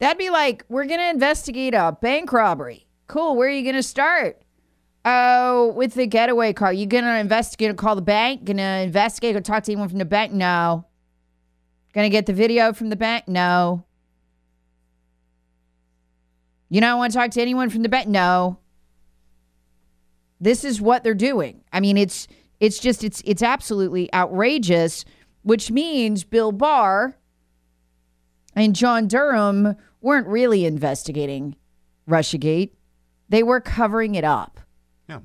That'd be like, we're going to investigate a bank robbery. Cool. Where are you going to start? Oh, with the getaway car. You going to investigate, call the bank? Going to investigate, go talk to anyone from the bank? No. Going to get the video from the bank? No. You don't want to talk to anyone from the bank? No. This is what they're doing. I mean, it's it's just it's it's absolutely outrageous, which means Bill Barr and John Durham weren't really investigating Russiagate. They were covering it up. Yeah.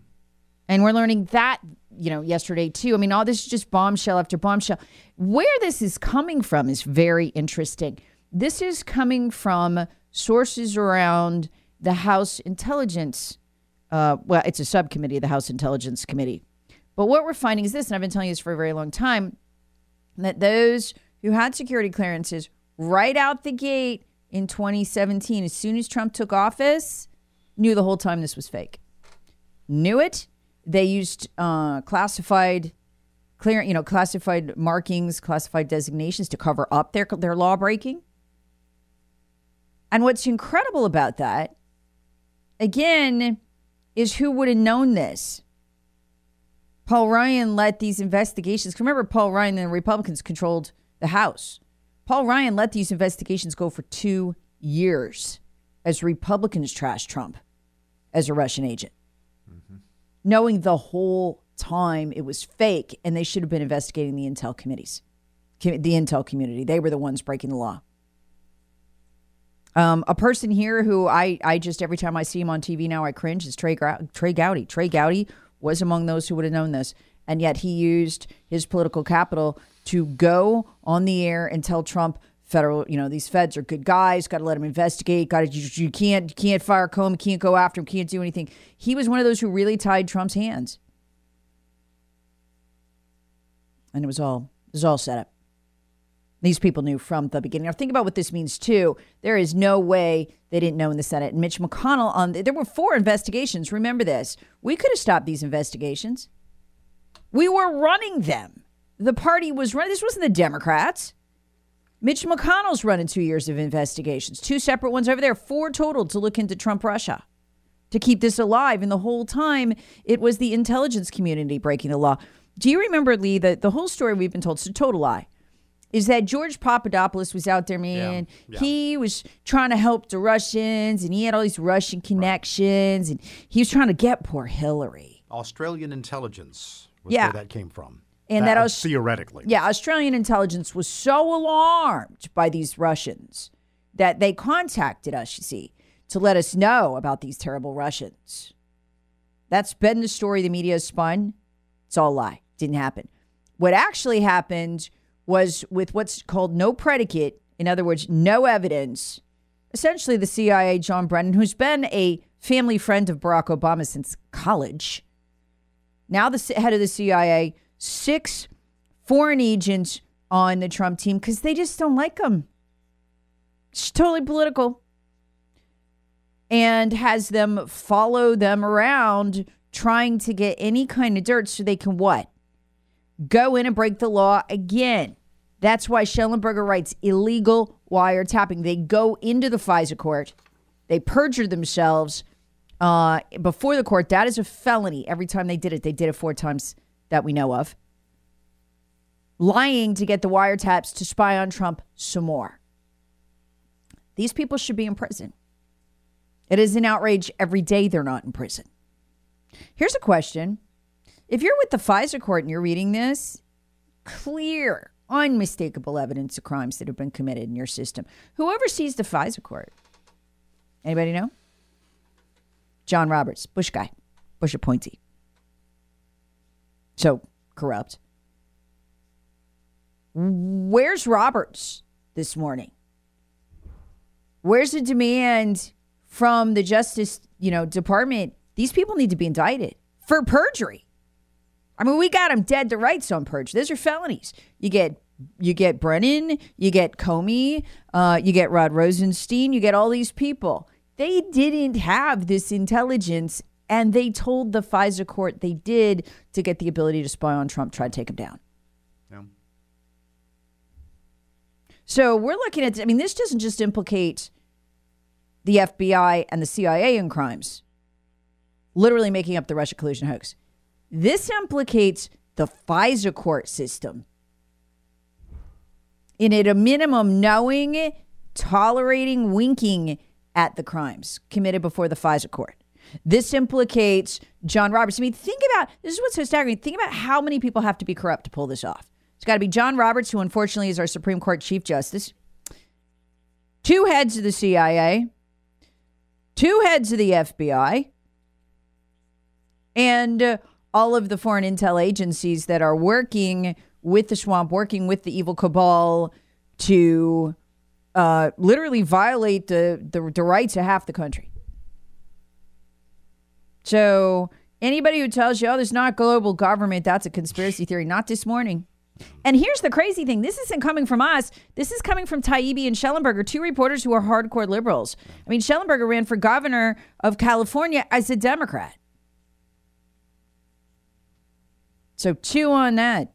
And we're learning that, you know, yesterday too. I mean, all this is just bombshell after bombshell. Where this is coming from is very interesting. This is coming from sources around the House Intelligence. Uh, well, it's a subcommittee of the House Intelligence Committee. But what we're finding is this, and I've been telling you this for a very long time, that those who had security clearances right out the gate in 2017, as soon as Trump took office, knew the whole time this was fake. Knew it. They used uh, classified, clear, you know, classified markings, classified designations to cover up their their law breaking. And what's incredible about that, again, is who would have known this. Paul Ryan let these investigations. Remember, Paul Ryan and the Republicans controlled the House. Paul Ryan let these investigations go for two years as Republicans trashed Trump as a Russian agent, mm-hmm. knowing the whole time it was fake and they should have been investigating the intel committees, the intel community. They were the ones breaking the law. Um, a person here who I, I just every time I see him on TV now I cringe is Trey Trey Gowdy. Trey Gowdy was among those who would have known this, and yet he used his political capital to go on the air and tell Trump federal, you know, these feds are good guys, got to let them investigate, got to you, you can't you can't fire Comey, can't go after him, can't do anything. He was one of those who really tied Trump's hands. And it was all it was all set up. These people knew from the beginning. Now think about what this means too. There is no way they didn't know in the Senate. And Mitch McConnell on there were four investigations. Remember this. We could have stopped these investigations. We were running them the party was running. This wasn't the Democrats. Mitch McConnell's running two years of investigations, two separate ones over there, four total to look into Trump Russia to keep this alive. And the whole time, it was the intelligence community breaking the law. Do you remember, Lee, that the whole story we've been told, it's a total lie, is that George Papadopoulos was out there, man. Yeah, yeah. He was trying to help the Russians and he had all these Russian connections right. and he was trying to get poor Hillary. Australian intelligence yeah. where that came from. And that, that was theoretically. Yeah, Australian intelligence was so alarmed by these Russians that they contacted us, you see, to let us know about these terrible Russians. That's been the story the media has spun. It's all a lie. Didn't happen. What actually happened was with what's called no predicate, in other words, no evidence. Essentially, the CIA, John Brennan, who's been a family friend of Barack Obama since college, now the head of the CIA, six foreign agents on the Trump team because they just don't like him. It's totally political. And has them follow them around trying to get any kind of dirt so they can what? Go in and break the law again. That's why Shellenberger writes illegal wiretapping. They go into the FISA court, they perjure themselves uh, before the court. That is a felony. Every time they did it, they did it four times that we know of, lying to get the wiretaps to spy on Trump some more. These people should be in prison. It is an outrage every day they're not in prison. Here's a question. If you're with the FISA court and you're reading this, clear, unmistakable evidence of crimes that have been committed in your system. Who oversees the FISA court? Anybody know? John Roberts, Bush guy, Bush appointee. So corrupt. Where's Roberts this morning? Where's the demand from the Justice, you know, Department? These people need to be indicted for perjury. I mean, we got them dead to rights on perjury. Those are felonies. You get you get Brennan, you get Comey, uh, you get Rod Rosenstein, you get all these people. They didn't have this intelligence, and they told the FISA court they did to get the ability to spy on Trump, try to take him down. Yeah. So we're looking at. I mean, this doesn't just implicate the FBI and the CIA in crimes, literally making up the Russia collusion hoax. This implicates the FISA court system. In at a minimum, knowing, tolerating, winking at the crimes committed before the FISA court. This implicates John Roberts. I mean, think about this is what's so staggering. Think about how many people have to be corrupt to pull this off. It's got to be John Roberts, who unfortunately is our Supreme Court Chief Justice, two heads of the CIA, two heads of the FBI, and uh, all of the foreign intel agencies that are working with the swamp, working with the evil cabal to uh, literally violate the, the, the rights of half the country. So anybody who tells you, oh, there's not global government, that's a conspiracy theory. Not this morning. And here's the crazy thing this isn't coming from us. This is coming from Taibbi and Shellenberger, two reporters who are hardcore liberals. I mean, Shellenberger ran for governor of California as a Democrat. So chew on that.